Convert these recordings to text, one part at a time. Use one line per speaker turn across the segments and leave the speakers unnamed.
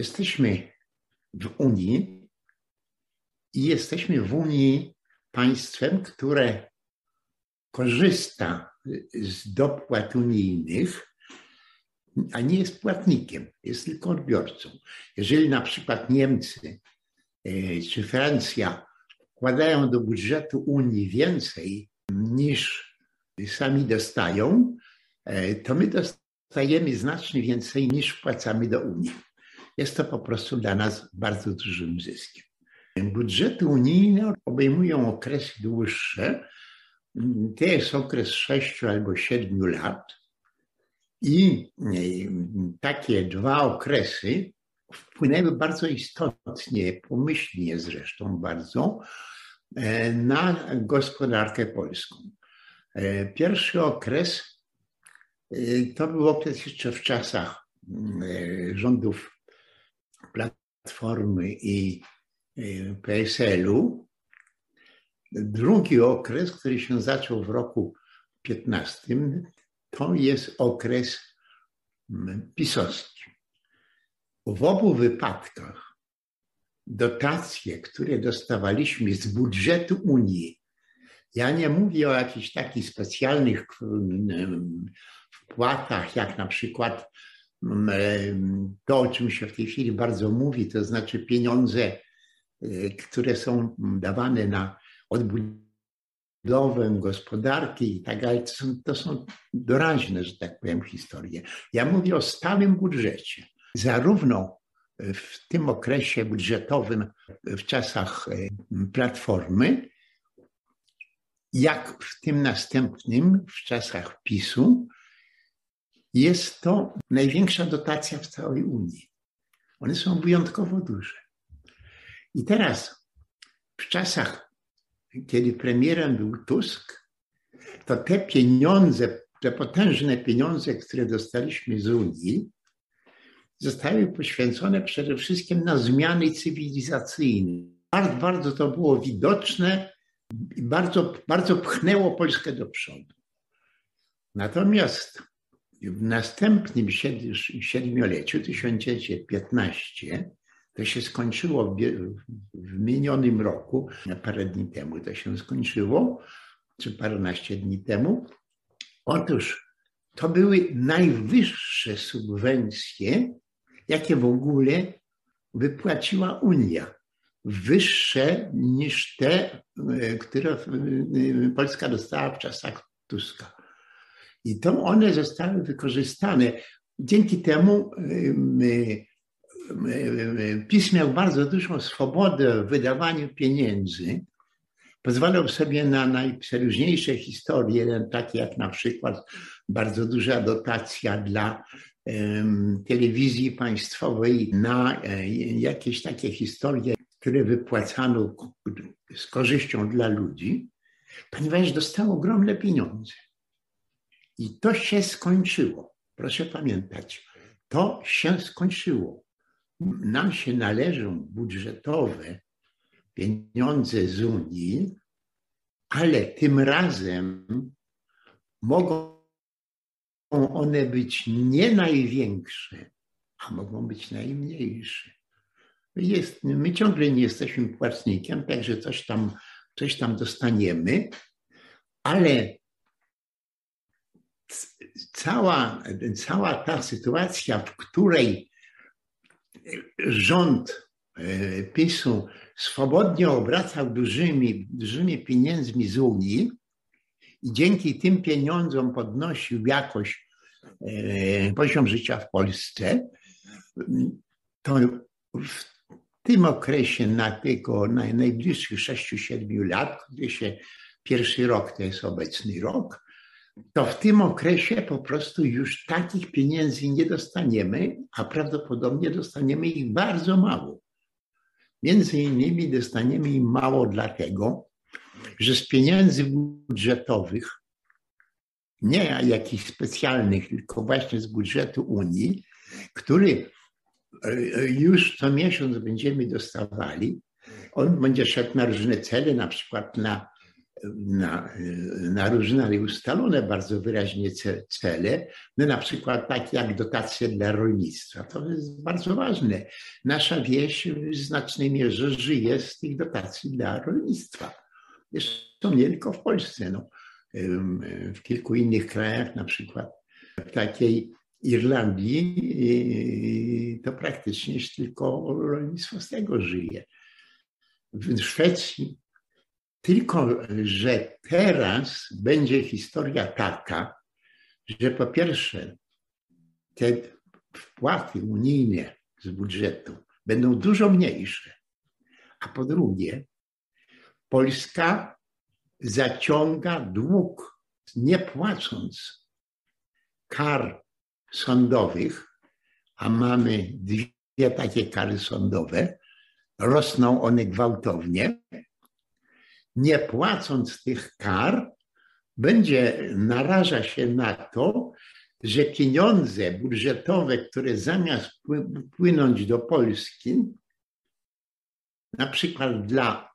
jesteśmy w Unii i jesteśmy w Unii państwem, które korzysta z dopłat unijnych, a nie jest płatnikiem, jest tylko odbiorcą. Jeżeli na przykład Niemcy e, czy Francja wkładają do budżetu Unii więcej niż sami dostają, e, to my dostajemy znacznie więcej niż wpłacamy do Unii. Jest to po prostu dla nas bardzo dużym zyskiem. Budżety unijne obejmują okresy dłuższe. To jest okres sześciu albo siedmiu lat. I e, takie dwa okresy wpłynęły bardzo istotnie, pomyślnie zresztą bardzo, e, na gospodarkę polską. E, pierwszy okres to był okres jeszcze w czasach rządów Platformy i PSL-u. Drugi okres, który się zaczął w roku 15, to jest okres pisowski. W obu wypadkach dotacje, które dostawaliśmy z budżetu Unii, ja nie mówię o jakichś takich specjalnych wpłatach, jak na przykład to, o czym się w tej chwili bardzo mówi, to znaczy pieniądze, y, które są dawane na odbudowę gospodarki i tak dalej, to są, to są doraźne, że tak powiem, historie. Ja mówię o stałym budżecie. Zarówno w tym okresie budżetowym, w czasach e, Platformy, jak w tym następnym, w czasach PiSu, jest to największa dotacja w całej Unii. One są wyjątkowo duże. I teraz, w czasach kiedy premierem był Tusk, to te pieniądze, te potężne pieniądze, które dostaliśmy z Unii, zostały poświęcone przede wszystkim na zmiany cywilizacyjne. Bardzo, bardzo to było widoczne i bardzo, bardzo pchnęło Polskę do przodu. Natomiast w następnym siedmioleciu, 1915, to się skończyło w minionym roku, parę dni temu to się skończyło, czy paręnaście dni temu. Otóż to były najwyższe subwencje, jakie w ogóle wypłaciła Unia. Wyższe niż te, które Polska dostała w czasach Tuska. I to one zostały wykorzystane. Dzięki temu PiS miał bardzo dużą swobodę w wydawaniu pieniędzy. Pozwalał sobie na najprzeróżniejsze historie, takie jak na przykład bardzo duża dotacja dla telewizji państwowej, na e, jakieś takie historie, które wypłacano z korzyścią dla ludzi, ponieważ dostał ogromne pieniądze. I to się skończyło. Proszę pamiętać, to się skończyło nam się należą budżetowe pieniądze z Unii, ale tym razem mogą one być nie największe, a mogą być najmniejsze. Jest, my ciągle nie jesteśmy płatnikiem, także coś tam, coś tam dostaniemy, ale cała, cała ta sytuacja, w której rząd e, PiSu swobodnie obracał dużymi, dużymi pieniędzmi z Unii i dzięki tym pieniądzom podnosił jakoś e, poziom życia w Polsce, to w tym okresie na tego na najbliższych 6-7 lat, gdy się pierwszy rok to jest obecny rok, to w tym okresie po prostu już takich pieniędzy nie dostaniemy, a prawdopodobnie dostaniemy ich bardzo mało. Między innymi dostaniemy ich mało dlatego, że z pieniędzy budżetowych, nie jakichś specjalnych, tylko właśnie z budżetu Unii, który e, już co miesiąc będziemy dostawali, on będzie szedł na różne cele, na przykład na na, na różne, ustalone bardzo wyraźnie cele, no na przykład takie jak dotacje dla rolnictwa. To jest bardzo ważne. Nasza wieś w znacznej mierze żyje z tych dotacji dla rolnictwa. Zresztą nie tylko w Polsce. No. W kilku innych krajach, na przykład w takiej Irlandii, to praktycznie tylko rolnictwo z tego żyje. W Szwecji tylko, że teraz będzie historia taka, że po pierwsze te wpłaty unijne z budżetu będą dużo mniejsze, a po drugie Polska zaciąga dług, nie płacąc kar sądowych, a mamy dwie takie kary sądowe, rosną one gwałtownie, nie płacąc tych kar, będzie naraża się na to, że pieniądze budżetowe, które zamiast płynąć do Polski, na przykład dla,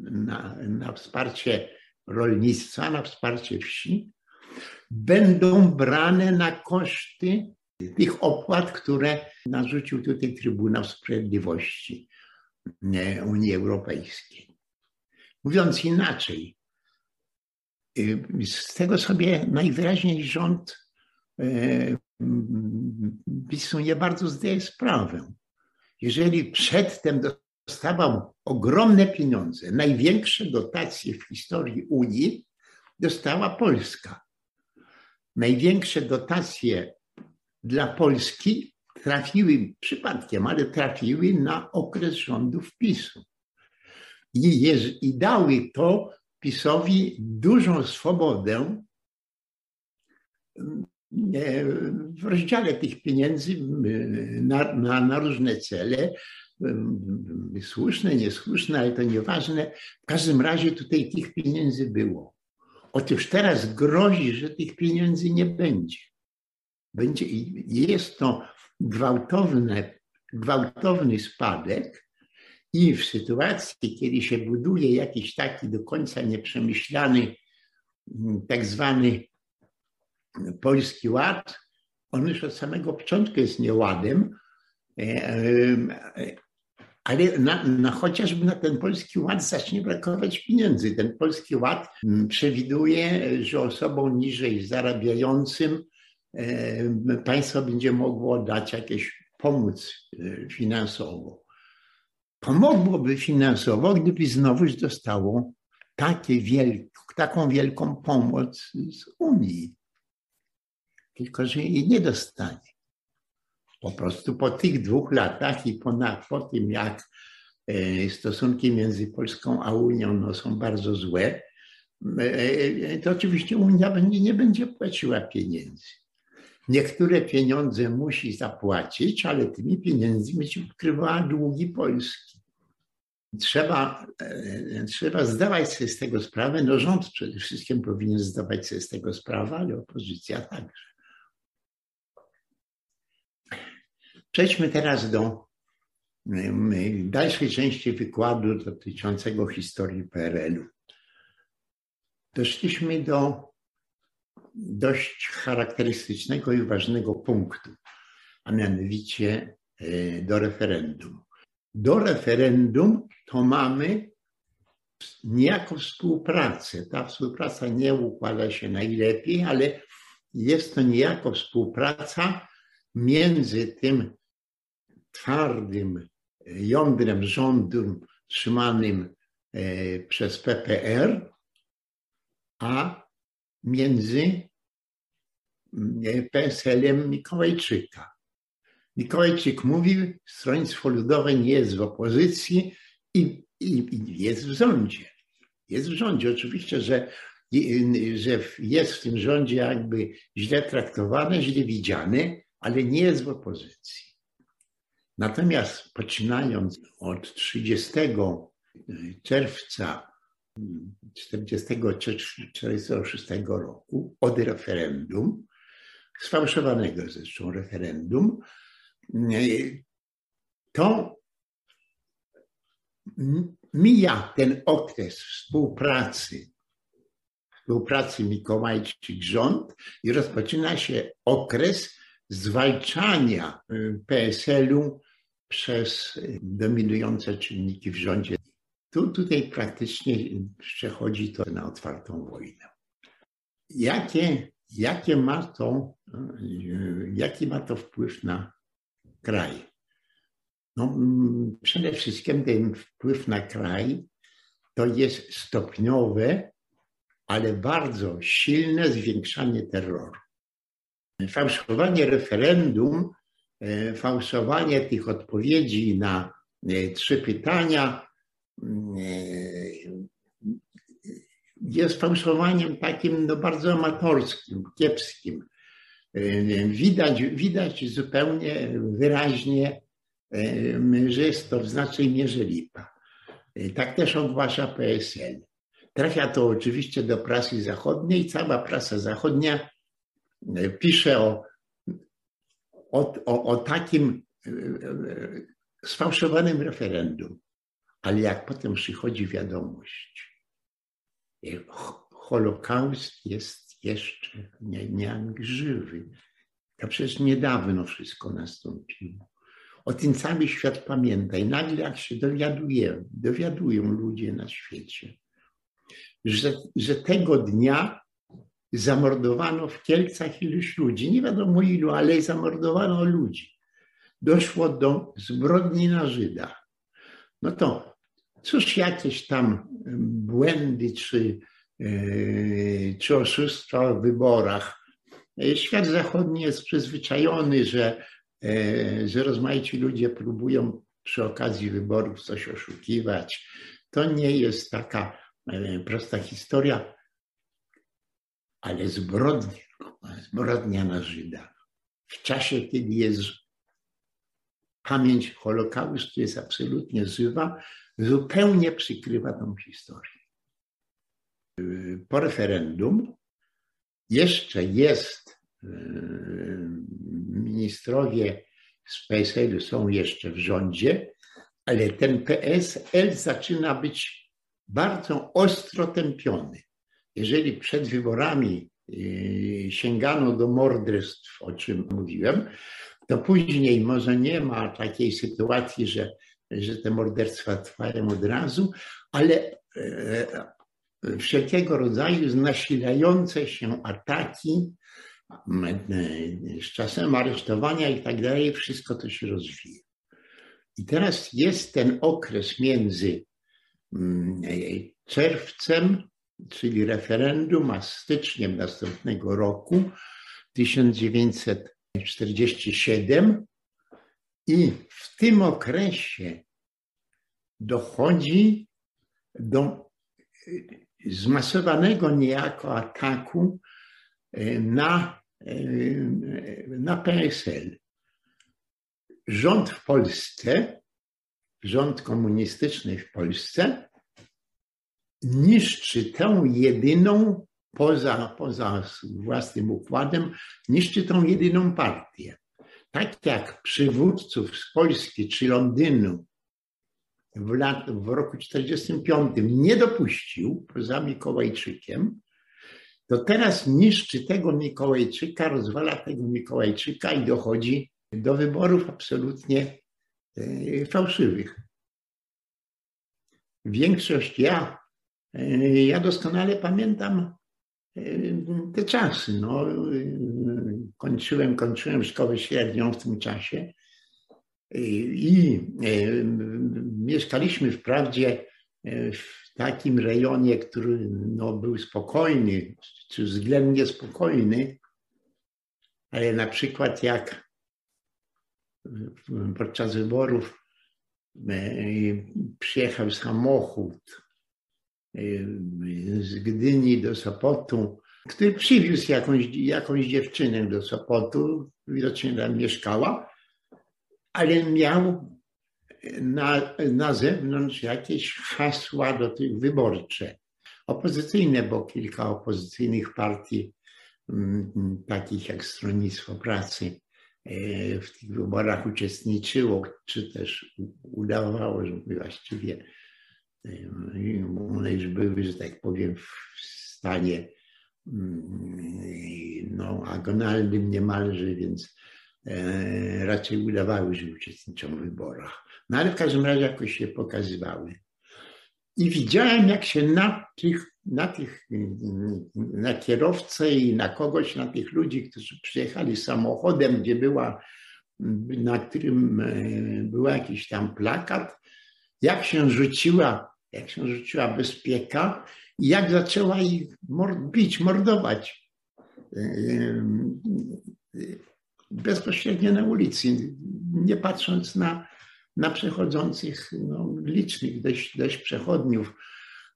na, na wsparcie rolnictwa, na wsparcie wsi, będą brane na koszty tych opłat, które narzucił tutaj Trybunał Sprawiedliwości Unii Europejskiej. Mówiąc inaczej, y, z tego sobie najwyraźniej rząd y, PiSu nie bardzo zdaje sprawę. Jeżeli przedtem dostawał ogromne pieniądze, największe dotacje w historii Unii dostała Polska. Największe dotacje dla Polski trafiły przypadkiem, ale trafiły na okres rządów PiSu i, i dały to PiSowi dużą swobodę e, w rozdziale tych pieniędzy na, na, na różne cele, słuszne, niesłuszne, ale to nieważne. W każdym razie tutaj tych pieniędzy było. Otóż teraz grozi, że tych pieniędzy nie będzie. Będzie jest to gwałtowne, gwałtowny spadek, i w sytuacji, kiedy się buduje jakiś taki do końca nieprzemyślany, mm, tak zwany polski ład, on już od samego początku jest nieładem, e, ale na, na, chociażby na ten polski ład zacznie brakować pieniędzy. Ten polski ład mm, przewiduje, że osobom niżej zarabiającym państwo będzie mogło dać jakieś pomoc e, finansową pomogłoby finansowo, gdyby znowuż dostało takie wielk, taką wielką pomoc z Unii. Tylko, że jej nie dostanie. Po prostu po tych dwóch latach i po, po tym, jak e, stosunki między Polską a Unią no, są bardzo złe, e, e, to oczywiście Unia nie będzie płaciła pieniędzy. Niektóre pieniądze musi zapłacić, ale tymi pieniędzmi będzie pokrywała długi Polski. Trzeba, e, trzeba zdawać sobie z tego sprawę. No rząd przede wszystkim powinien zdawać sobie z tego sprawę, ale opozycja także. Przejdźmy teraz do dalszej części wykładu dotyczącego historii PRL-u. Doszliśmy do dość charakterystycznego i ważnego punktu, a mianowicie e, do referendum. Do referendum to mamy niejako współpracę. Ta współpraca nie układa się najlepiej, ale jest to niejako współpraca między tym twardym jądrem rządu trzymanym e, przez PPR, a między e, PSL-em Mikołajczyka. Mikołajczyk mówił, Stronnictwo Ludowe nie jest w opozycji i, i, i jest w rządzie. Jest w rządzie. Oczywiście, że, że jest w tym rządzie jakby źle traktowane, źle widziane, ale nie jest w opozycji. Natomiast poczynając od 30 czerwca 1946 roku, od referendum, sfałszowanego zresztą referendum, to mija ten okres współpracy współpracy Mikołajczyk-rząd i rozpoczyna się okres zwalczania PSL-u przez dominujące czynniki w rządzie. Tu, tutaj praktycznie przechodzi to na otwartą wojnę. Jakie, jakie ma to, jaki ma to wpływ na kraj? No, przede wszystkim ten wpływ na kraj to jest stopniowe, ale bardzo silne zwiększanie terroru. Fałszowanie referendum, e, fałszowanie tych odpowiedzi na e, trzy pytania e, jest fałszowaniem takim no, bardzo amatorskim, kiepskim. Widać, widać zupełnie wyraźnie, że jest to w znacznej mierze lipa. Tak też ogłasza PSL. Trafia to oczywiście do prasy zachodniej. Cała prasa zachodnia e, pisze o, o, o, o takim e, e, sfałszowanym referendum. Ale jak potem przychodzi wiadomość, Holokaust jest jeszcze nie, nie żywy. To przecież niedawno wszystko nastąpiło. O tym cały świat pamięta i nagle jak się dowiaduje, dowiadują ludzie na świecie, że, że tego dnia zamordowano w Kielcach iluś ludzi, nie wiadomo ilu, ale zamordowano ludzi. Doszło do zbrodni na Żydach. No to cóż jakieś tam błędy czy, yy, czy oszustwa w wyborach. Świat zachodni jest przyzwyczajony, że, yy, że rozmaici ludzie próbują przy okazji wyborów coś oszukiwać. To nie jest taka E, prosta historia, ale zbrodnia, zbrodnia na Żydach. W czasie, kiedy jest pamięć Holokaustu jest absolutnie żywa, zupełnie przykrywa tą historię. Po referendum jeszcze jest, e, ministrowie z PSL są jeszcze w rządzie, ale ten PSL zaczyna być bardzo ostro tępiony. Jeżeli przed wyborami y, sięgano do morderstw, o czym mówiłem, to później może nie ma takiej sytuacji, że, że te morderstwa trwają od razu, ale e, wszelkiego rodzaju nasilające się ataki z czasem aresztowania i tak dalej, wszystko to się rozwija. I teraz jest ten okres między Mm, czerwcem, czyli referendum, a styczniem następnego roku 1947 i w tym okresie dochodzi do y, zmasowanego niejako ataku y, na, y, na PSL. Rząd w Polsce rząd komunistyczny w Polsce niszczy tę jedyną, poza, poza własnym układem, niszczy tą jedyną partię. Tak jak przywódców z Polski czy Londynu w, lat, w roku 1945 nie dopuścił poza Mikołajczykiem, to teraz niszczy tego Mikołajczyka, rozwala tego Mikołajczyka i dochodzi do wyborów absolutnie E, fałszywych. Większość ja, e, ja doskonale pamiętam te czasy. No, kończyłem, kończyłem szkołę średnią w tym czasie i mieszkaliśmy wprawdzie w takim rejonie, który no, był spokojny, czy względnie spokojny, ale na przykład jak podczas wyborów przyjechał samochód z Gdyni do Sopotu, który przywiózł jakąś, jakąś dziewczynę do Sopotu, widocznie tam mieszkała, ale miał na, na zewnątrz jakieś hasła do tych wyborcze. Opozycyjne, bo kilka opozycyjnych partii, takich jak Stronnictwo Pracy, E, w tych wyborach uczestniczyło, czy też udawało, że właściwie one już były, że tak powiem, w stanie no, agonalnym niemalże, więc e, raczej udawały, że uczestniczą w wyborach. No ale w każdym razie jakoś się pokazywały. I widziałem, jak się na tych, na tych, na kierowcę i na kogoś, na tych ludzi, którzy przyjechali samochodem, gdzie była, na którym e, był jakiś tam plakat, jak się rzuciła, jak się rzuciła bezpieka i jak zaczęła ich bić, mordować. E, bezpośrednio na ulicy, nie patrząc na, na przechodzących no, licznych dość, dość przechodniów.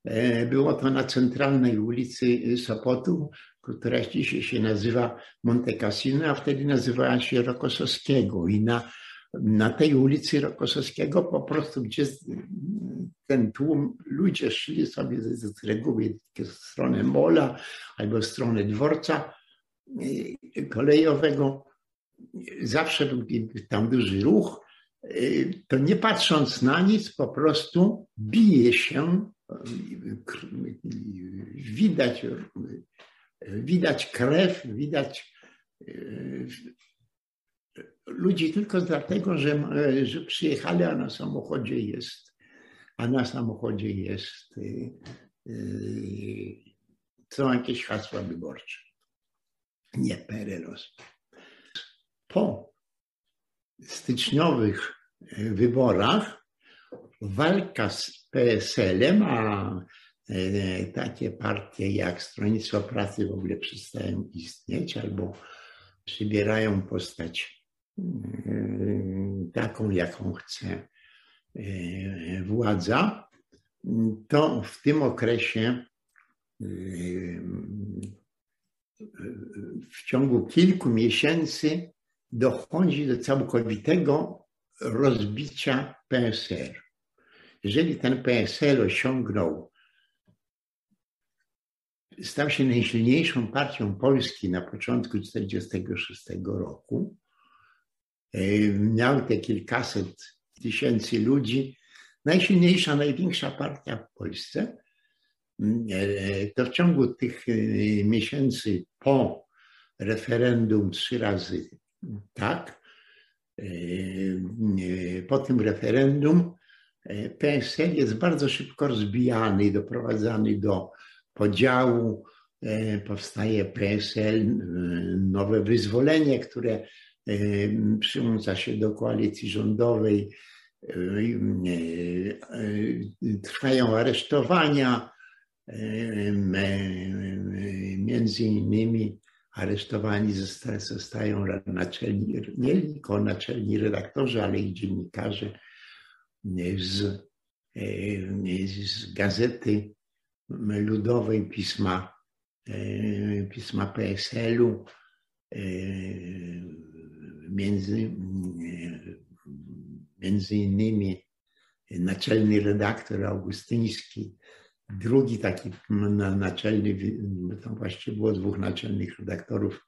E, było to na centralnej ulicy Sopotu, która dzisiaj się nazywa Monte Cassino, a wtedy nazywała się Rokosowskiego. I na, na tej ulicy Rokosowskiego po prostu, gdzie ten tłum, ludzie szli sobie z, reguły w stronę mola albo w stronę dworca e, kolejowego, zawsze był tam duży ruch, Y, to nie patrząc na nic, po prostu bije się, widać, widać krew, widać ludzi tylko dlatego, że, że przyjechali, a na samochodzie jest, a na samochodzie jest, y, są jakieś hasła wyborcze. Nie Perelos. Po styczniowych e, wyborach walka z PSL-em, a e, takie partie jak Stronnictwo Pracy w ogóle przestają istnieć albo przybierają postać e, taką, jaką chce władza, to w tym okresie w ciągu kilku miesięcy dochodzi do całkowitego rozbicia PSR. Jeżeli ten PSL osiągnął, stał się najsilniejszą partią Polski na początku 1946 roku, miał te kilkaset tysięcy ludzi, najsilniejsza, największa partia w Polsce, to w ciągu tych e, miesięcy po referendum trzy razy tak. E, e, po tym referendum PSL jest bardzo szybko rozbijany doprowadzany do podziału. Powstaje PSL, nowe wyzwolenie, które przyłącza się do koalicji rządowej. Trwają aresztowania, między innymi aresztowani zostają naczelni, nie tylko naczelni redaktorzy, ale i dziennikarze z, z gazety ludowej pisma, pisma PSL-u. Między, między innymi naczelny redaktor Augustyński Drugi taki naczelny, tam właściwie było dwóch naczelnych redaktorów,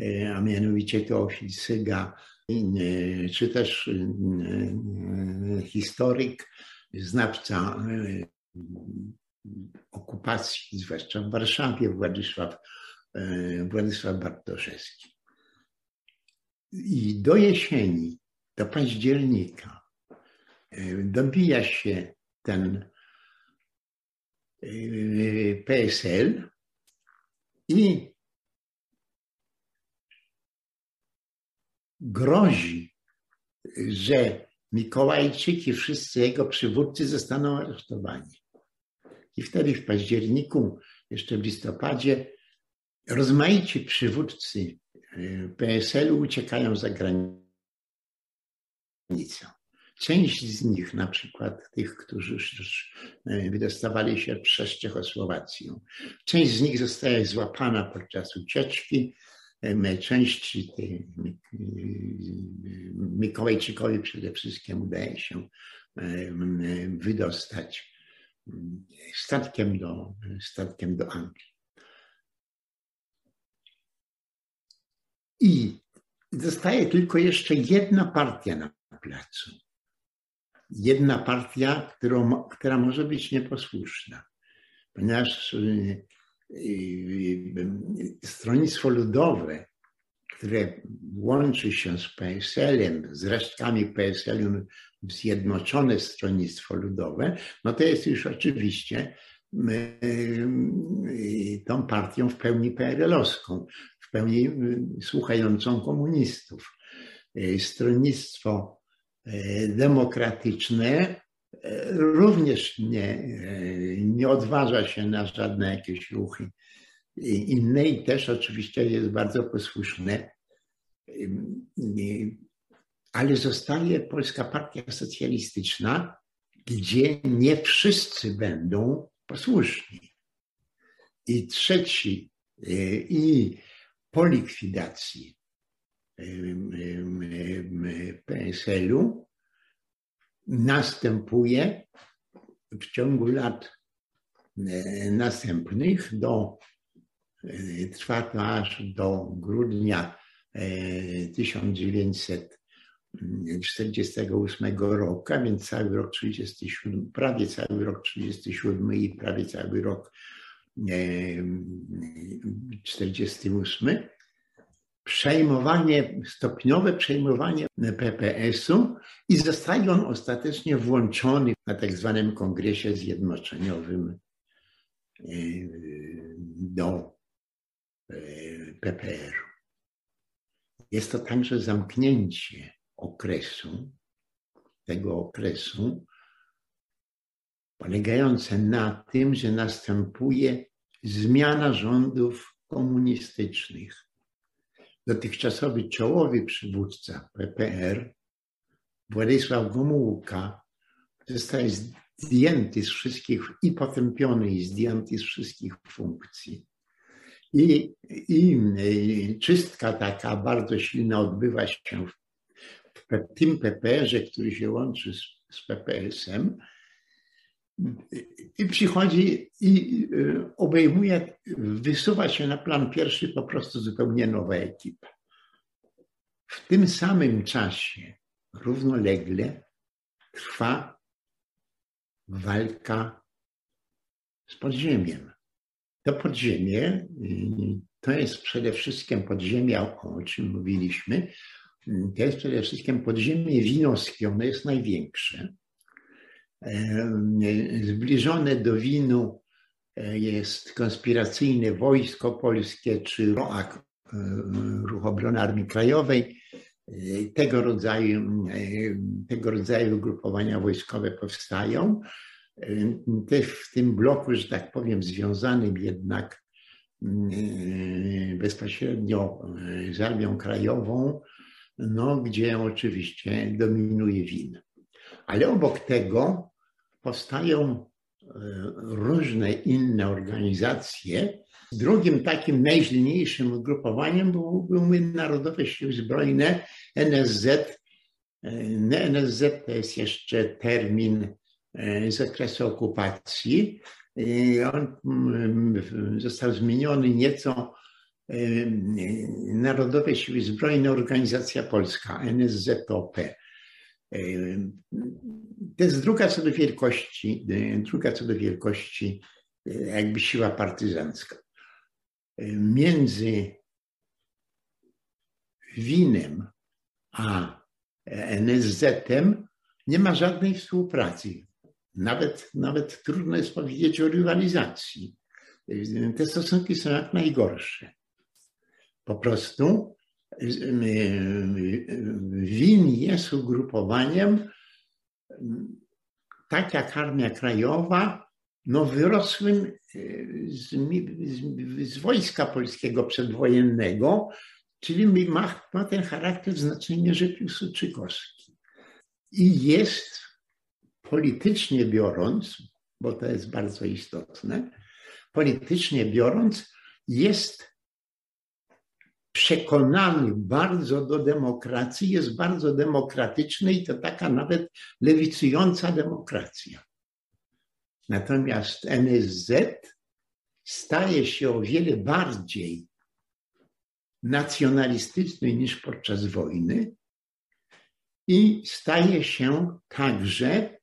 e, a mianowicie Teofil Syga, e, czy też e, historyk, znawca okupacji, zwłaszcza w Warszawie, Władysław, Władysław Bartoszewski. I do jesieni, do października dobija się ten PSL i grozi, że Mikołajczyk i wszyscy jego przywódcy zostaną aresztowani. I wtedy w październiku, jeszcze w listopadzie, rozmaici przywódcy PSL-u uciekają za granicę. Część z nich, na przykład tych, którzy już e, wydostawali się przez Czechosłowację, część z nich zostaje złapana podczas ucieczki, e, część Mikołajczykowi przede wszystkim udaje się e, wydostać statkiem do, statkiem do Anglii. I zostaje tylko jeszcze jedna partia na placu. Jedna partia, którą, która może być nieposłuszna, ponieważ y, Stronnictwo Ludowe, które łączy się z PSL-em, z resztkami PSL-u Zjednoczone Stronnictwo Ludowe, no to jest już oczywiście tą partią w pełni PRL-owską, w pełni słuchającą komunistów. Stronnictwo demokratyczne również nie, nie odważa się na żadne jakieś ruchy inne i też oczywiście jest bardzo posłuszne. Ale zostaje Polska Partia Socjalistyczna, gdzie nie wszyscy będą posłuszni. I trzeci, i po likwidacji PSL-u następuje w ciągu lat następnych do trwa to aż do grudnia 1948 roku, więc cały rok 37, prawie cały rok 37 i prawie cały rok 48 przejmowanie, stopniowe przejmowanie PPS-u i zostaje on ostatecznie włączony na tak zwanym kongresie zjednoczeniowym e, do e, PPR-u. Jest to także zamknięcie okresu, tego okresu, polegające na tym, że następuje zmiana rządów komunistycznych dotychczasowy czołowy przywódca PPR, Władysław Gomułka, zostaje zdjęty z wszystkich i potępiony i zdjęty z wszystkich funkcji. I, I, czystka taka bardzo silna odbywa się w, w tym PPR-ze, który się łączy z, z PPS-em, i przychodzi i y, obejmuje, wysuwa się na plan pierwszy po prostu zupełnie nowa ekipa. W tym samym czasie równolegle trwa walka z podziemiem. To podziemie y, to jest przede wszystkim podziemie, o czym mówiliśmy, to jest przede wszystkim podziemie winowskie, ono jest największe Zbliżone do winu e, jest konspiracyjne wojsko polskie czy e, Ruch Obrony Armii Krajowej. E, tego rodzaju, tego rodzaju ugrupowania wojskowe powstają. Też w tym bloku, że tak powiem, związanym jednak bezpośrednio z Armią Krajową, no, gdzie oczywiście dominuje win. Ale obok tego powstają e, różne inne organizacje. Drugim takim najsilniejszym ugrupowaniem był, były Narodowe Siły Zbrojne, NSZ. E, NSZ to jest jeszcze termin e, z okresu okupacji. On mm, został zmieniony nieco Narodowe Siły Zbrojne Organizacja Polska, NSZOP. To jest druga co do wielkości, druga co do wielkości jakby siła partyzancka. Między Winem a NSZ-em nie ma żadnej współpracy. Nawet, nawet trudno jest powiedzieć o rywalizacji. Te stosunki są jak najgorsze. Po prostu WIN jest ugrupowaniem, tak jak Armia Krajowa, no wyrosłym z, z, z wojska polskiego przedwojennego, czyli ma, ma ten charakter w znacznej mierze. I jest politycznie biorąc, bo to jest bardzo istotne, politycznie biorąc, jest przekonany bardzo do demokracji, jest bardzo demokratyczny i to taka nawet lewicująca demokracja. Natomiast NSZ staje się o wiele bardziej nacjonalistyczny niż podczas wojny i staje się także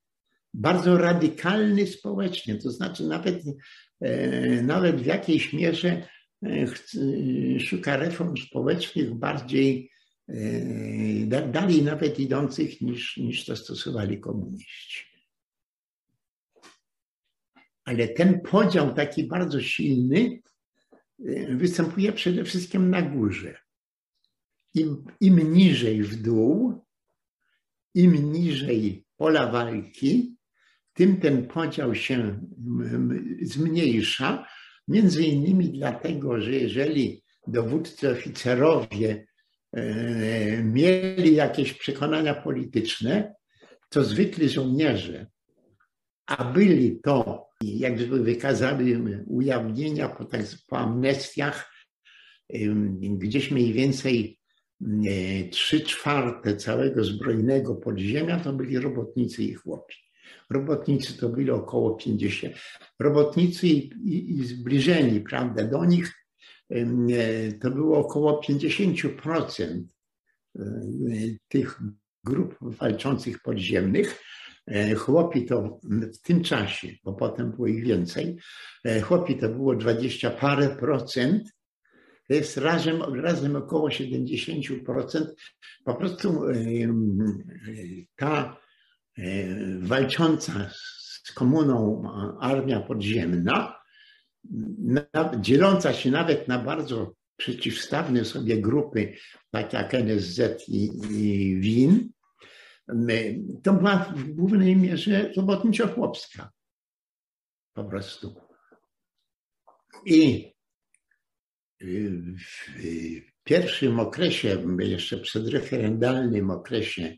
bardzo radykalny społecznie. To znaczy, nawet nawet w jakiejś mierze szuka reform społecznych bardziej dalej nawet idących niż, niż to stosowali komuniści. Ale ten podział taki bardzo silny występuje przede wszystkim na górze. Im, im niżej w dół, im niżej pola walki, tym ten podział się zmniejsza. Między innymi dlatego, że jeżeli dowódcy oficerowie e, mieli jakieś przekonania polityczne, to zwykli żołnierze, a byli to, jak wykazali ujawnienia po, tak, po amnestiach, gdzieś mniej więcej trzy czwarte całego zbrojnego podziemia to byli robotnicy i chłopi. Robotnicy to byli około 50. Robotnicy i, i, i zbliżeni, prawda, do nich to było około 50% tych grup walczących podziemnych. E, chłopi to w tym czasie, bo potem było ich więcej, e, chłopi to było 20 parę procent, to jest razem, razem około 70%. Po prostu ta e, walcząca z komuną armia podziemna, dzieląca się nawet na bardzo przeciwstawne sobie grupy, tak jak NSZ i, WIN, to była w głównej mierze robotniczo-chłopska. Po prostu. I w pierwszym okresie, jeszcze przedreferendalnym okresie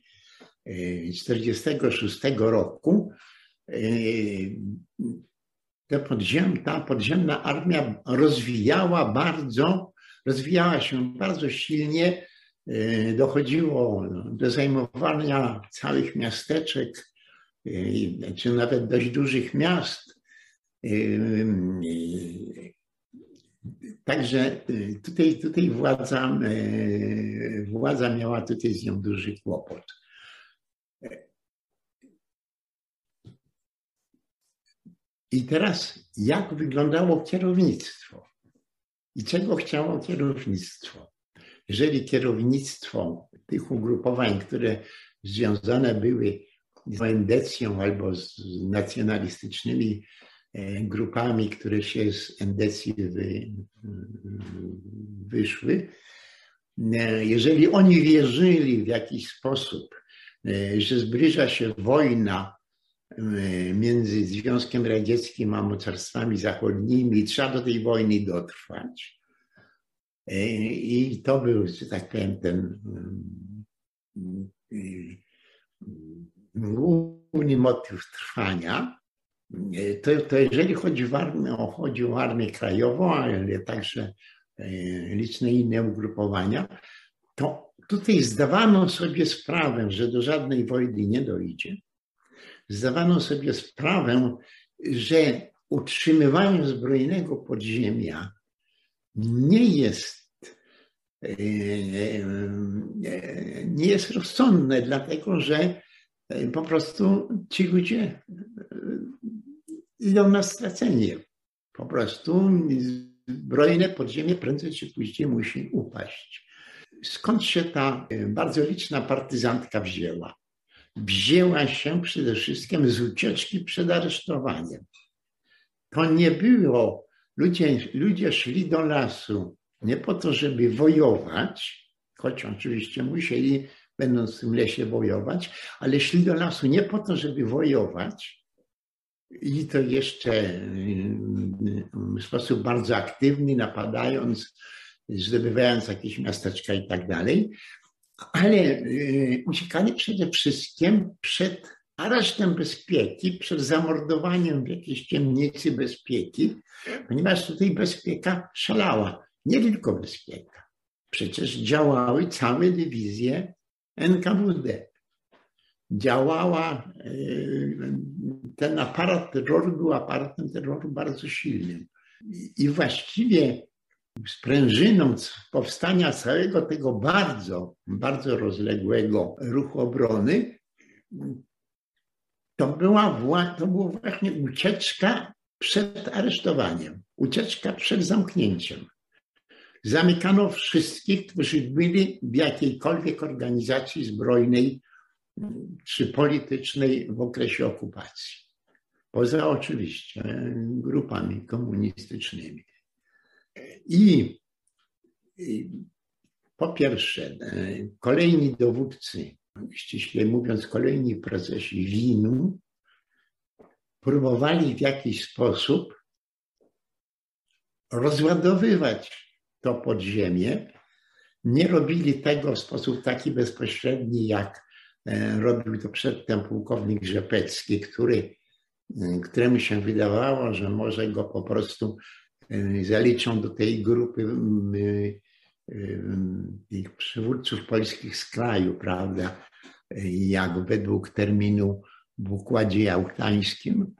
1946 e, roku, e, ta, podziem, ta podziemna armia rozwijała bardzo, rozwijała się bardzo silnie, e, dochodziło do zajmowania całych miasteczek, czy nawet dość dużych miast. Także tutaj, tutaj władza, władza miała tutaj z nią duży kłopot. I teraz, jak wyglądało kierownictwo? I czego chciało kierownictwo? Jeżeli kierownictwo tych ugrupowań, które związane były z endecją albo z nacjonalistycznymi E, grupami, które się z endecji wy, wyszły. E, jeżeli oni wierzyli w jakiś sposób, że zbliża się wojna między Związkiem Radzieckim a mocarstwami zachodnimi, trzeba do tej wojny dotrwać. I to był, że tak powiem, ten główny motyw trwania. To, to jeżeli chodzi, w armię, chodzi o Armię Krajową, ale także e, liczne inne ugrupowania, to tutaj zdawano sobie sprawę, że do żadnej wojny nie dojdzie. Zdawano sobie sprawę, że utrzymywanie zbrojnego podziemia nie jest, e, e, nie jest rozsądne, dlatego że po prostu ci ludzie idą na stracenie. Po prostu zbrojne podziemie prędzej czy później musi upaść. Skąd się ta e, bardzo liczna partyzantka wzięła? Wzięła się przede wszystkim z ucieczki przed aresztowaniem. To nie było, ludzie, ludzie szli do lasu nie po to, żeby wojować, choć oczywiście musieli, będąc w tym lesie, wojować, ale szli do lasu nie po to, żeby wojować, i to jeszcze w sposób bardzo aktywny, napadając, zdobywając jakieś miasteczka i tak dalej, ale y, uciekali przede wszystkim przed aresztem bezpieki, przed zamordowaniem w jakiejś ciemnicy bezpieki, ponieważ tutaj bezpieka szalała. Nie tylko bezpieka. Przecież działały całe dywizje NKWD działała, e, ten aparat terroru był aparatem terroru bardzo silnym. I właściwie sprężyną powstania całego tego bardzo, bardzo rozległego ruchu obrony to była to było właśnie ucieczka przed aresztowaniem, ucieczka przed zamknięciem. Zamykano wszystkich, którzy byli w jakiejkolwiek organizacji zbrojnej czy politycznej w okresie okupacji. Poza oczywiście grupami komunistycznymi. I, po pierwsze, kolejni dowódcy, ściśle mówiąc, kolejni w procesie winu, próbowali w jakiś sposób rozładowywać to podziemie. Nie robili tego w sposób taki bezpośredni, jak e, robił to przedtem pułkownik Rzepecki, który, e, któremu się wydawało, że może go po prostu e, zaliczą do tej grupy ich przywódców polskich z kraju, prawda, jak według terminu w układzie jałtańskim.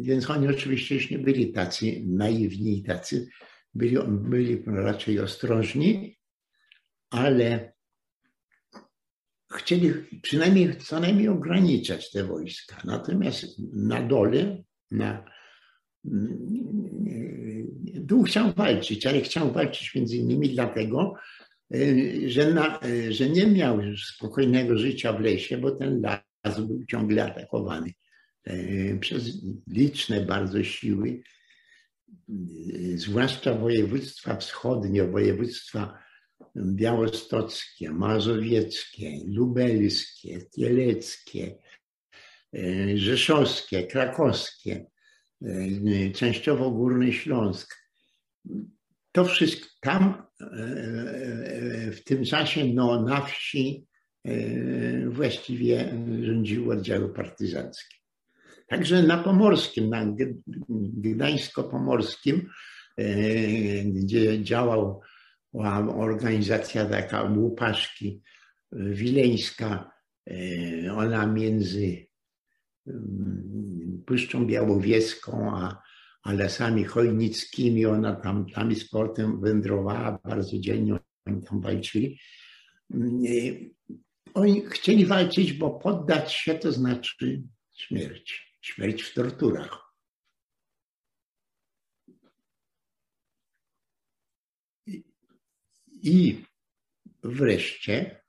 Więc oni oczywiście już nie byli tacy naiwni i tacy, byli, byli raczej ostrożni, ale chcieli przynajmniej co najmniej ograniczać te wojska. Natomiast na dole, na dół chciał walczyć, ale chciał walczyć między innymi dlatego, że, na, że nie miał spokojnego życia w lesie, bo ten las był ciągle atakowany e, przez liczne bardzo siły, zwłaszcza województwa wschodnie, województwa białostockie, mazowieckie, lubelskie, kieleckie, rzeszowskie, krakowskie, częściowo Górny Śląsk. To wszystko tam w tym czasie no, na wsi właściwie rządziły oddziały partyzanckie. Także na Pomorskim, na Gdańsko-Pomorskim, e, gdzie działała organizacja taka Łupaszki Wileńska, e, ona między Puszczą Białowieską a, a Lasami Chojnickimi, ona tam, tam z portem wędrowała, bardzo dzielnie oni tam walczyli. Mm, oni chcieli walczyć, bo poddać się to znaczy śmierć śmierć w torturach. I wreszcie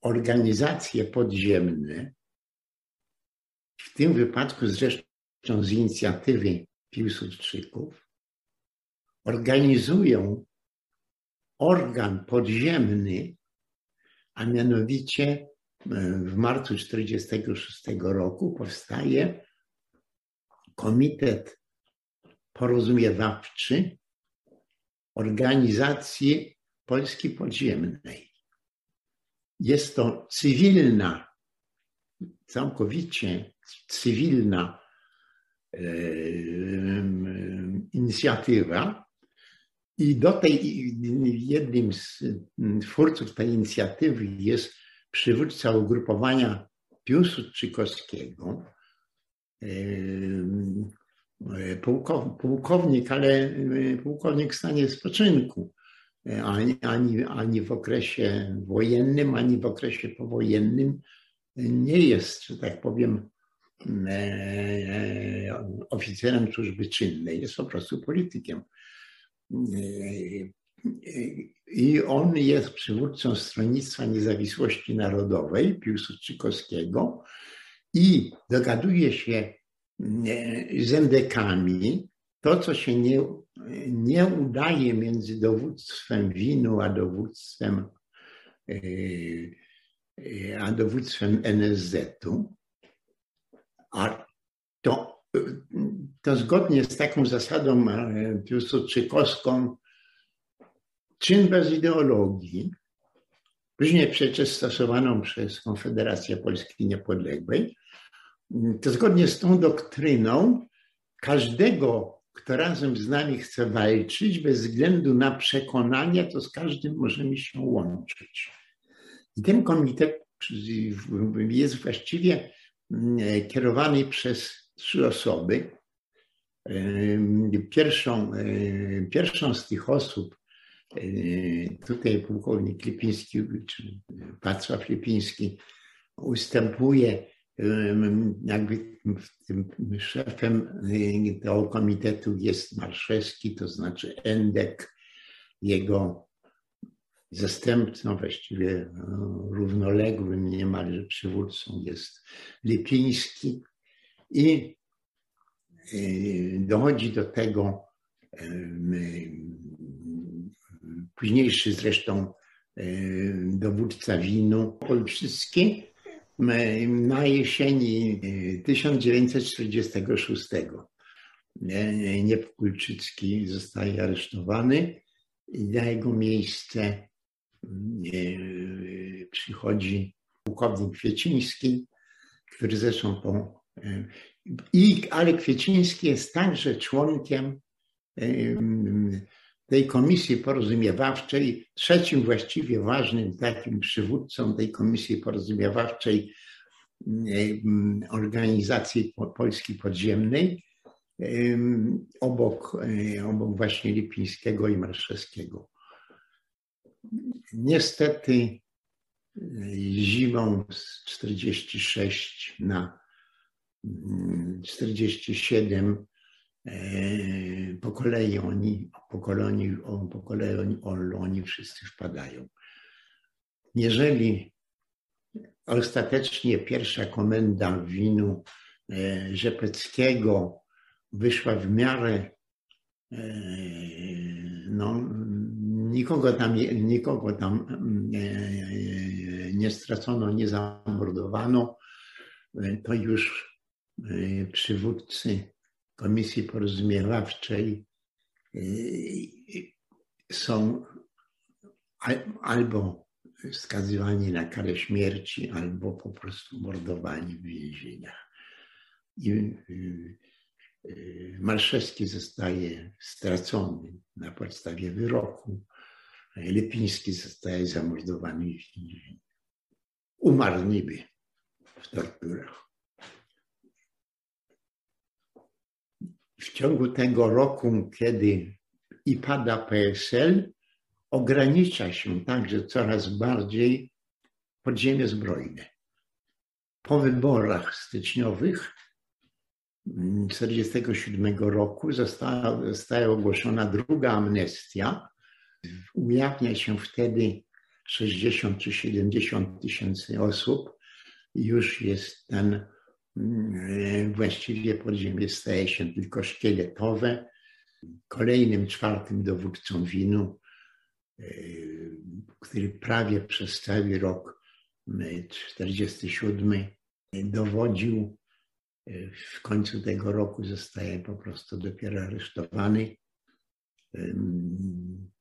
organizacje podziemne, w tym wypadku zresztą z inicjatywy Piłsudczyków, organizują organ podziemny, a mianowicie w marcu 1946 roku powstaje Komitet Porozumiewawczy Organizacji Polski Podziemnej. Jest to cywilna, całkowicie cywilna e, inicjatywa, i do tej jednym z twórców tej inicjatywy jest przywódca ugrupowania Piłsudczykowskiego, pułkownik, ale pułkownik w stanie spoczynku, ani, ani, ani w okresie wojennym, ani w okresie powojennym nie jest, że tak powiem, oficerem służby czynnej, jest po prostu politykiem. I on jest przywódcą Stronnictwa Niezawisłości Narodowej Piłsudczykowskiego i dogaduje się z endekami. To, co się nie, nie udaje między dowództwem winu a dowództwem, e, e, a dowództwem NSZ-u, a to, to zgodnie z taką zasadą e, piłsudczykowską czyn bez ideologii, później przecież stosowaną przez Konfederację Polski Niepodległej, to zgodnie z tą doktryną każdego, kto razem z nami chce walczyć, bez względu na przekonania, to z każdym możemy się łączyć. I ten komitet jest właściwie mm, kierowany przez trzy osoby. Pierwszą, pierwszą z tych osób Tutaj pułkownik Lipiński, czy Wacław Lipiński ustępuje jakby tym szefem tego komitetu jest Marszewski, to znaczy Endek, jego zastępcą, właściwie no, równoległym niemalże przywódcą jest Lipiński. I dochodzi do tego późniejszy zresztą dowódca winu Olczycki na jesieni 1946 Niep Kulczycki zostaje aresztowany i na jego miejsce przychodzi pułkownik Kwieciński, który zresztą po... I, ale Kwieciński jest także członkiem tej komisji porozumiewawczej, trzecim właściwie ważnym takim przywódcą tej komisji porozumiewawczej organizacji Polski Podziemnej, obok, obok właśnie Lipińskiego i Marszewskiego. Niestety zimą z 46 na 47 po kolei oni, po kolei, po kolei oni, oni wszyscy wpadają. Jeżeli ostatecznie pierwsza komenda winu Rzepeckiego wyszła w miarę no, nikogo tam, nikogo tam nie stracono, nie zamordowano, to już przywódcy Komisji Porozumiewawczej są albo skazywani na karę śmierci, albo po prostu mordowani w więzieniach. I Marszewski zostaje stracony na podstawie wyroku, Lipiński zostaje zamordowany w. Umarł niby w torturach. W ciągu tego roku, kiedy i pada PSL, ogranicza się także coraz bardziej podziemie zbrojne. Po wyborach styczniowych 1947 roku została, została ogłoszona druga amnestia. Ujawnia się wtedy 60 czy 70 tysięcy osób. Już jest ten właściwie podziemie staje się tylko szkieletowe. Kolejnym, czwartym dowódcą winu, który prawie przez cały rok 47 dowodził, w końcu tego roku zostaje po prostu dopiero aresztowany.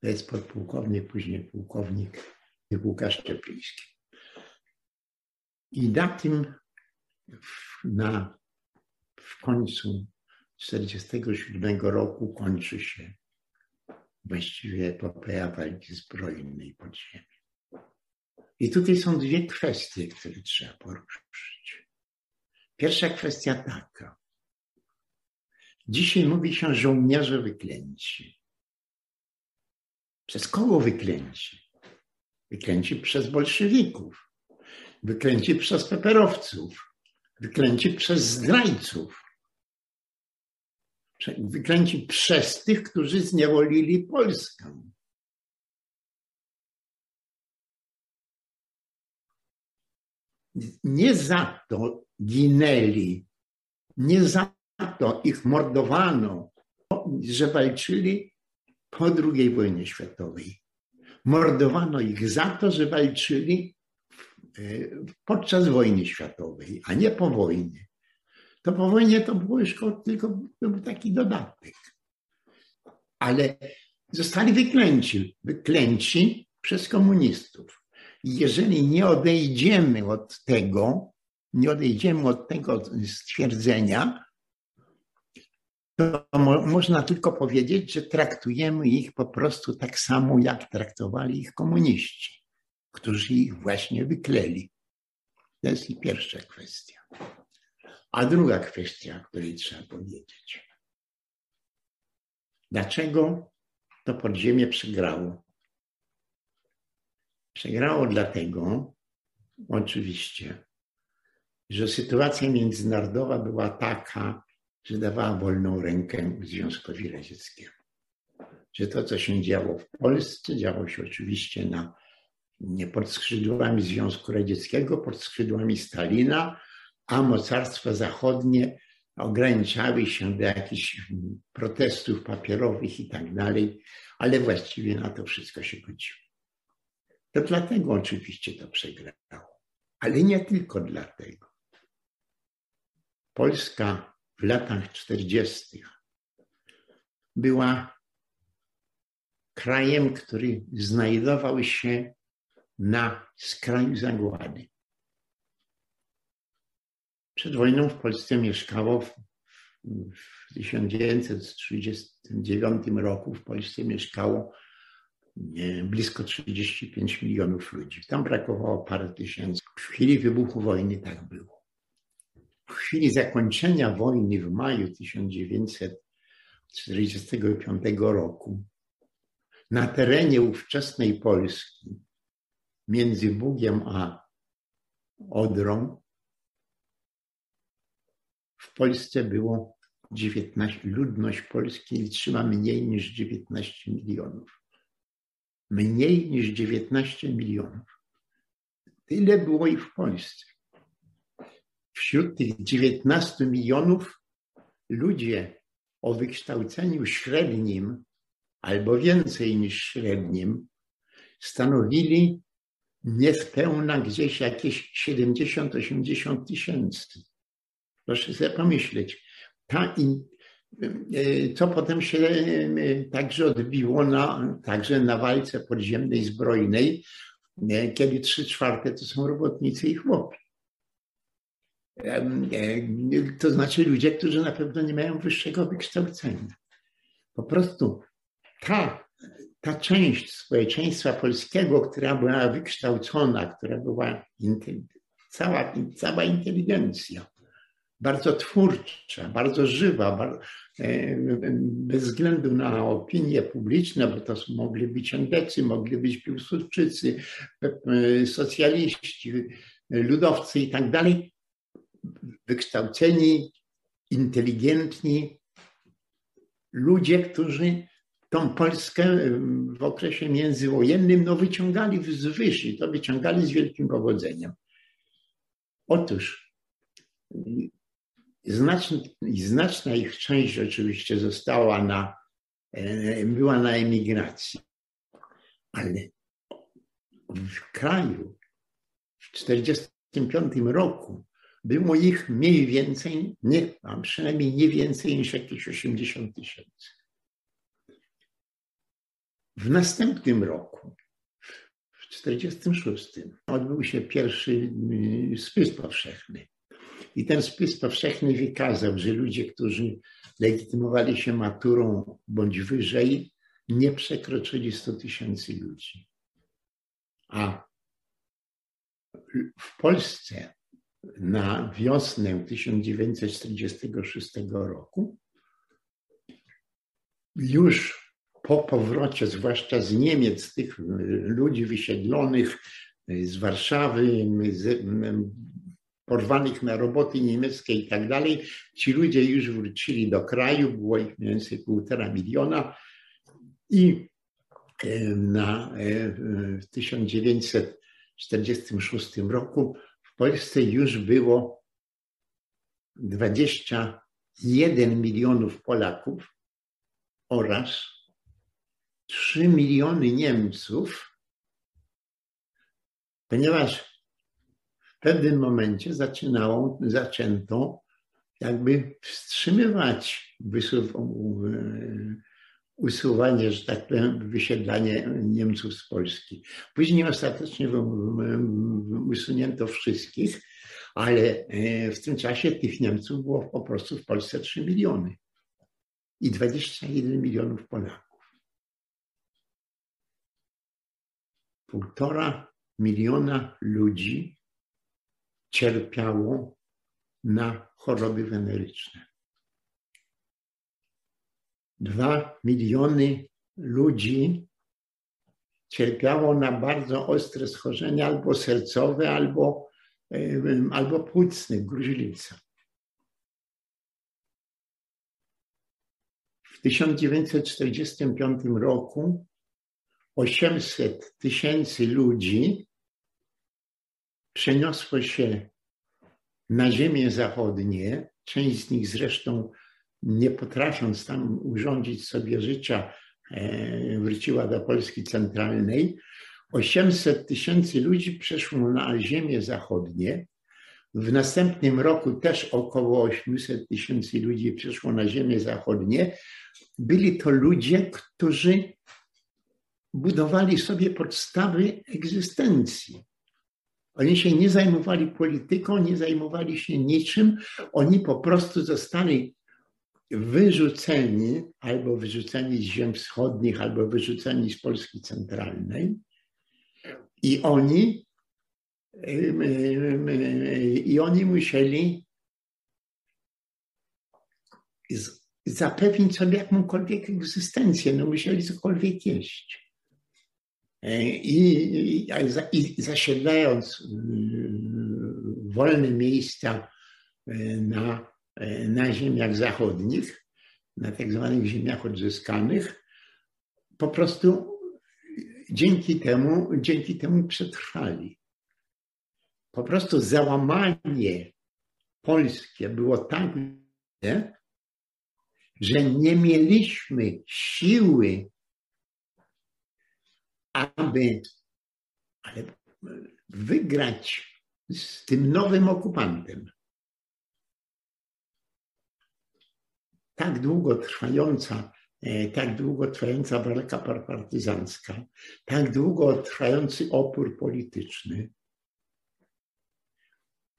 To jest podpułkownik, później pułkownik Łukasz Czepliński. I na tym na, w końcu 1947 roku kończy się właściwie epopeja walki zbrojnej pod ziemią. I tutaj są dwie kwestie, które trzeba poruszyć. Pierwsza kwestia taka. Dzisiaj mówi się żołnierze wyklęci. Przez kogo wyklęci? Wyklęci przez bolszewików, wyklęci przez peperowców, wyklęci przez zdrajców. Wyklęci przez tych, którzy zniewolili Polskę. Nie za to ginęli, nie za to ich mordowano, że walczyli po II wojnie światowej. Mordowano ich za to, że walczyli podczas wojny światowej, a nie po wojnie. To po wojnie to było już tylko był taki dodatek. Ale zostali wyklęci, wyklęci przez komunistów. Jeżeli nie odejdziemy od tego, nie odejdziemy od tego stwierdzenia, to mo można tylko powiedzieć, że traktujemy ich po prostu tak samo, jak traktowali ich komuniści którzy ich właśnie wykleli. To jest i pierwsza kwestia. A druga kwestia, o której trzeba powiedzieć. Dlaczego to podziemie przegrało? Przegrało dlatego, oczywiście, że sytuacja międzynarodowa była taka, że dawała wolną rękę Związkowi Radzieckiemu. Że to, co się działo w Polsce, działo się oczywiście na, pod skrzydłami Związku Radzieckiego, pod skrzydłami Stalina, a mocarstwa zachodnie ograniczały się do jakichś protestów papierowych i tak dalej, ale właściwie na to wszystko się godziło. To dlatego oczywiście to przegrało, ale nie tylko dlatego. Polska w latach 40. była krajem, który znajdował się na skraju zagłady. Przed wojną w Polsce mieszkało w, w 1939 roku w Polsce mieszkało nie, blisko 35 milionów ludzi. Tam brakowało parę tysięcy. W chwili wybuchu wojny tak było. W chwili zakończenia wojny w maju 1945 roku na terenie ówczesnej Polski między Bugiem a Odrą w Polsce było 19, ludność Polski liczyła mniej niż 19 milionów. Mniej niż 19 milionów. Tyle było i w Polsce. Wśród tych 19 milionów ludzie o wykształceniu średnim albo więcej niż średnim stanowili niespełna gdzieś jakieś 70-80 tysięcy. Proszę sobie pomyśleć, ta in, e, co potem się e, także odbiło na, także na walce podziemnej, zbrojnej, e, kiedy trzy czwarte to są robotnicy i chłopi. To znaczy ludzie, którzy na pewno nie mają wyższego wykształcenia. Po prostu ta, ta część społeczeństwa polskiego, która była wykształcona, która była cała, cała inteligencja, bardzo twórcza, bardzo żywa, e, bez względu na opinie publiczne, bo to mogli być endecy, mogli być piłsudczycy, socjaliści, ludowcy i tak dalej, wykształceni, inteligentni ludzie, którzy tą Polskę w okresie międzywojennym no, wyciągali z wyższy, to wyciągali z wielkim powodzeniem. Otóż znaczna, znaczna ich część oczywiście została na, e, była na emigracji, ale w kraju w 1945 roku było ich mniej więcej, nie, a przynajmniej nie więcej niż jakieś 80 tysięcy. W następnym roku, w 1946, odbył się pierwszy y, spis powszechny. I ten spis powszechny wykazał, że ludzie, którzy legitymowali się maturą bądź wyżej, nie przekroczyli 100 tysięcy ludzi. A w Polsce na wiosnę 1946 roku już po powrocie, zwłaszcza z Niemiec, tych ludzi wysiedlonych z Warszawy, z, porwanych na roboty niemieckie i tak dalej. Ci ludzie już wrócili do kraju, było ich mniej więcej półtora miliona i e, na, w 1946 roku w Polsce już było 21 milionów Polaków oraz 3 miliony Niemców, ponieważ pewnym momencie zaczynało, zaczęto jakby wstrzymywać usuwanie, że tak powiem, wysiedlanie Niemców z Polski. Później ostatecznie usunięto wszystkich, ale e, w tym czasie tych Niemców było po prostu w Polsce 3 miliony i 21 milionów Polaków. Półtora miliona ludzi cierpiało na choroby weneryczne. Dwa miliony ludzi cierpiało na bardzo ostre schorzenia albo sercowe, albo albo Płucny, Gruźlica. W 1945 roku 800 tysięcy ludzi przeniosło się na ziemię zachodnie. Część z nich zresztą, nie potrafiąc tam urządzić sobie życia, e, wróciła do Polski centralnej. 800 tysięcy ludzi przeszło na ziemię zachodnie. W następnym roku też około 800 tysięcy ludzi przeszło na ziemię zachodnie. Byli to ludzie, którzy budowali sobie podstawy egzystencji. Oni się nie zajmowali polityką, nie zajmowali się niczym. Oni po prostu zostali wyrzuceni, albo wyrzuceni z ziem wschodnich, albo wyrzuceni z Polski centralnej. I oni, i oni musieli zapewnić sobie jakąkolwiek egzystencję, no musieli cokolwiek jeść. I, i zasiedlając wolne miejsca y, na, na ziemiach zachodnich, na tak zwanych ziemiach odzyskanych, po prostu dzięki temu, dzięki temu przetrwali. Po prostu załamanie polskie było tak, że nie mieliśmy siły aby ale wygrać z tym nowym okupantem. Tak długo trwająca, e, tak długo trwająca walka partyzancka, tak długo trwający opór polityczny,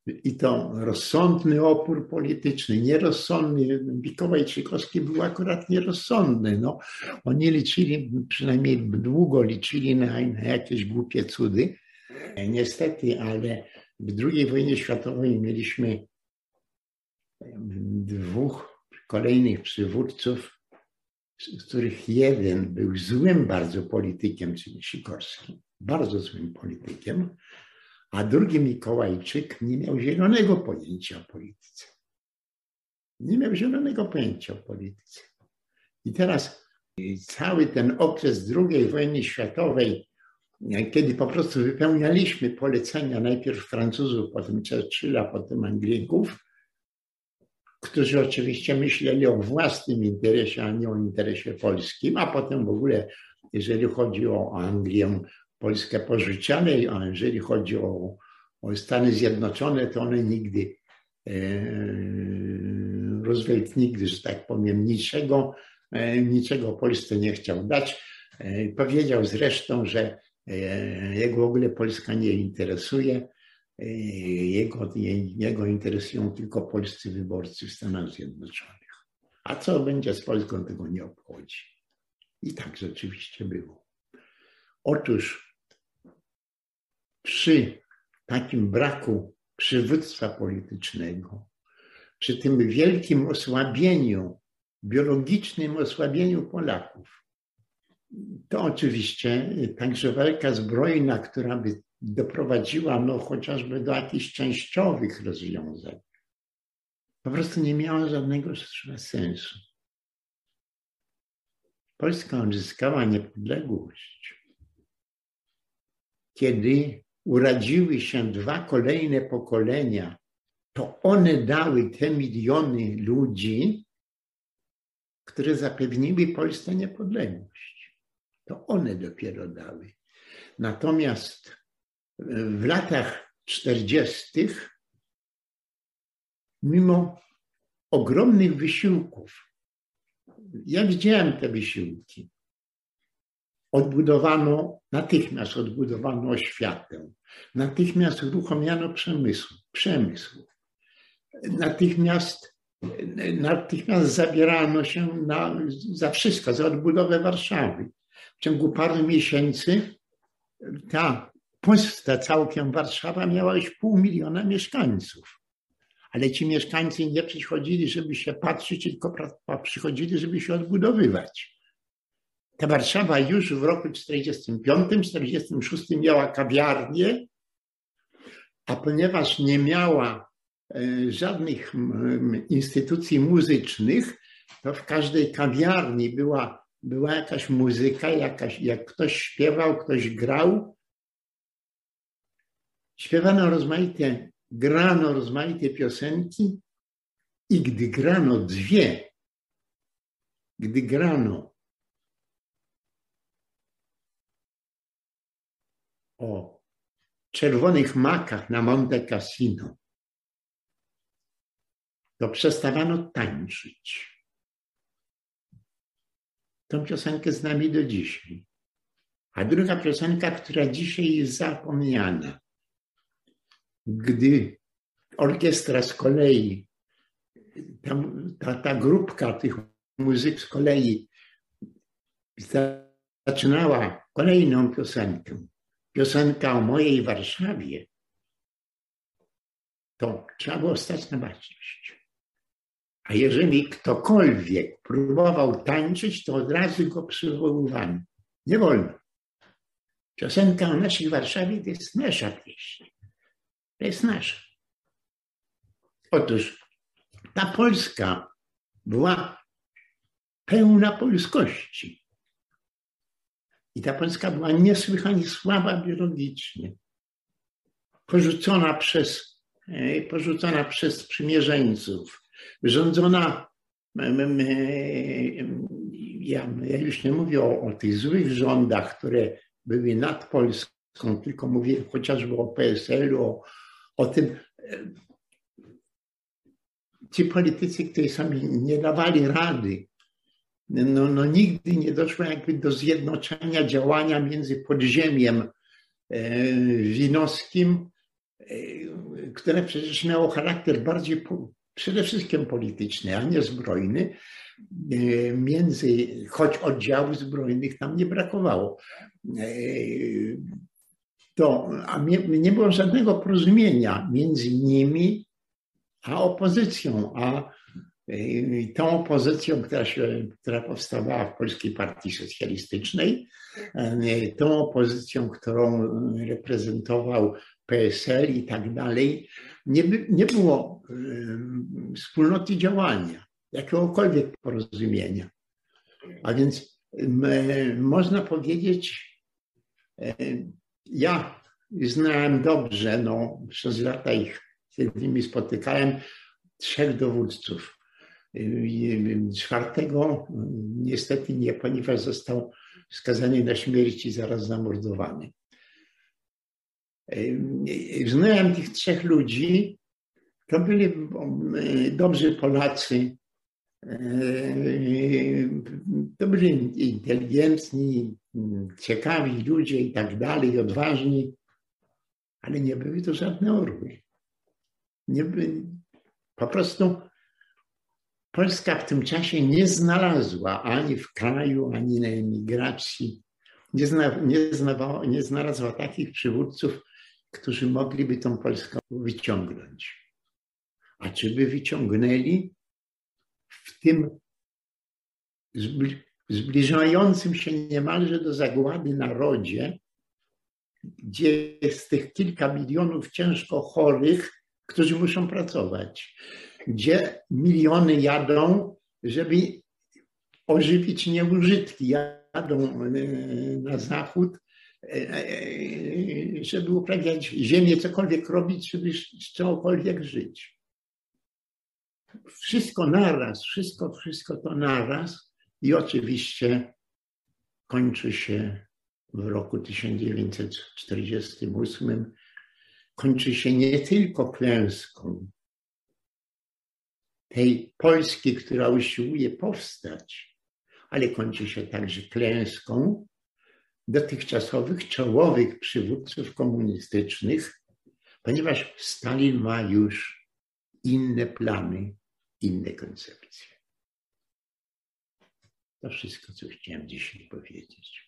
i to rozsądny opór polityczny, nierozsądny. Mikołaj Czykowski był akurat nierozsądny. No, oni liczyli, przynajmniej długo liczyli na, na jakieś głupie cudy. Niestety, ale w II wojnie światowej mieliśmy dwóch kolejnych przywódców, z których jeden był złym bardzo politykiem, czyli Sikorski, bardzo złym politykiem, a drugi Mikołajczyk nie miał zielonego pojęcia o polityce. Nie miał zielonego pojęcia o polityce. I teraz cały ten okres II wojny światowej, kiedy po prostu wypełnialiśmy polecenia najpierw Francuzów, potem Churchilla, potem Anglików, którzy oczywiście myśleli o własnym interesie, a nie o interesie polskim, a potem w ogóle, jeżeli chodzi o Anglię, Polskę porzucali, a jeżeli chodzi o, o Stany Zjednoczone, to one nigdy, e, Roosevelt nigdy, że tak powiem, niczego, e, niczego Polsce nie chciał dać. E, powiedział zresztą, że jego w ogóle Polska nie interesuje. Jego, jego interesują tylko polscy wyborcy w Stanach Zjednoczonych. A co będzie z Polską, tego nie obchodzi. I tak rzeczywiście było. Otóż przy takim braku przywództwa politycznego, przy tym wielkim osłabieniu, biologicznym osłabieniu Polaków, to oczywiście także walka zbrojna, która by doprowadziła no, chociażby do jakichś częściowych rozwiązań, po prostu nie miała żadnego sensu. Polska odzyskała niepodległość, kiedy urodziły się dwa kolejne pokolenia, to one dały te miliony ludzi, które zapewniły Polsce niepodległość. To one dopiero dały. Natomiast w latach 40., mimo ogromnych wysiłków, ja widziałem te wysiłki, odbudowano, natychmiast odbudowano oświatę, natychmiast uruchomiono przemysł, przemysł. Natychmiast, natychmiast zabierano się na, za wszystko, za odbudowę Warszawy. Ciągu paru miesięcy ta pusta całkiem Warszawa miała już pół miliona mieszkańców. Ale ci mieszkańcy nie przychodzili, żeby się patrzeć, tylko przychodzili, żeby się odbudowywać. Ta Warszawa już w roku 45-46 miała kawiarnię, a ponieważ nie miała e, żadnych instytucji muzycznych, to w każdej kawiarni była, była jakaś muzyka, jakaś, jak ktoś śpiewał, ktoś grał. Śpiewano rozmaite, grano rozmaite piosenki i gdy grano dwie, gdy grano o czerwonych makach na Monte Cassino, to przestawano tańczyć. Tą piosenkę z nami do dzisiaj. A druga piosenka, która dzisiaj jest zapomniana. Gdy orkiestra z kolei, ta, ta grupka tych muzyk z kolei zaczynała kolejną piosenkę, piosenka o mojej Warszawie, to trzeba było stać na baczność. A jeżeli ktokolwiek próbował tańczyć, to od razu go przywoływano. Nie wolno. Piosenka o naszej Warszawie to jest nasza pieśń. To jest nasza. Otóż ta Polska była pełna polskości. I ta Polska była niesłychanie słaba biologicznie. Porzucona przez, e, porzucona przez sprzymierzeńców, rządzona. Ja, ja już nie mówię o, o tych złych rządach, które były nad Polską, tylko mówię chociażby o PSL-u, o, o tym. E, ci politycy, którzy sami nie dawali rady no, no nigdy nie doszło jakby do zjednoczenia działania między podziemiem e, winowskim, e, które przecież miało charakter bardziej przede wszystkim polityczny, a nie zbrojny, e, między, choć oddziałów zbrojnych tam nie brakowało. To, a nie, nie było żadnego porozumienia między nimi a opozycją, a i tą opozycją, która, się, która powstawała w Polskiej Partii Socjalistycznej, tą opozycją, którą reprezentował PSL i tak dalej, nie, nie było wspólnoty działania, jakiegokolwiek porozumienia. A więc można powiedzieć, ja znałem dobrze, no, przez lata ich z nimi spotykałem, trzech dowódców Czwartego niestety nie, ponieważ został skazany na śmierć i zaraz zamordowany. Znałem tych trzech ludzi. To byli dobrzy Polacy. To byli inteligentni, ciekawi ludzie i tak dalej, odważni, ale nie były to żadne orły. Nie byli, po prostu Polska w tym czasie nie znalazła ani w kraju, ani na emigracji, nie, zna, nie, nie znalazła takich przywódców, którzy mogliby tą Polskę wyciągnąć. A by wyciągnęli w tym zbliżającym się niemalże do zagłady narodzie, gdzie jest tych kilka milionów ciężko chorych, którzy muszą pracować, gdzie miliony jadą, żeby ożywić nieużytki. Jadą e, na zachód, e, e, żeby uprawiać ziemię, cokolwiek robić, żeby z czegokolwiek żyć. Wszystko naraz, wszystko, wszystko to naraz i oczywiście kończy się w roku 1948, kończy się nie tylko klęską, tej Polski, która usiłuje powstać, ale kończy się także klęską dotychczasowych czołowych przywódców komunistycznych, ponieważ Stalin ma już inne plany, inne koncepcje. To wszystko, co chciałem dzisiaj powiedzieć.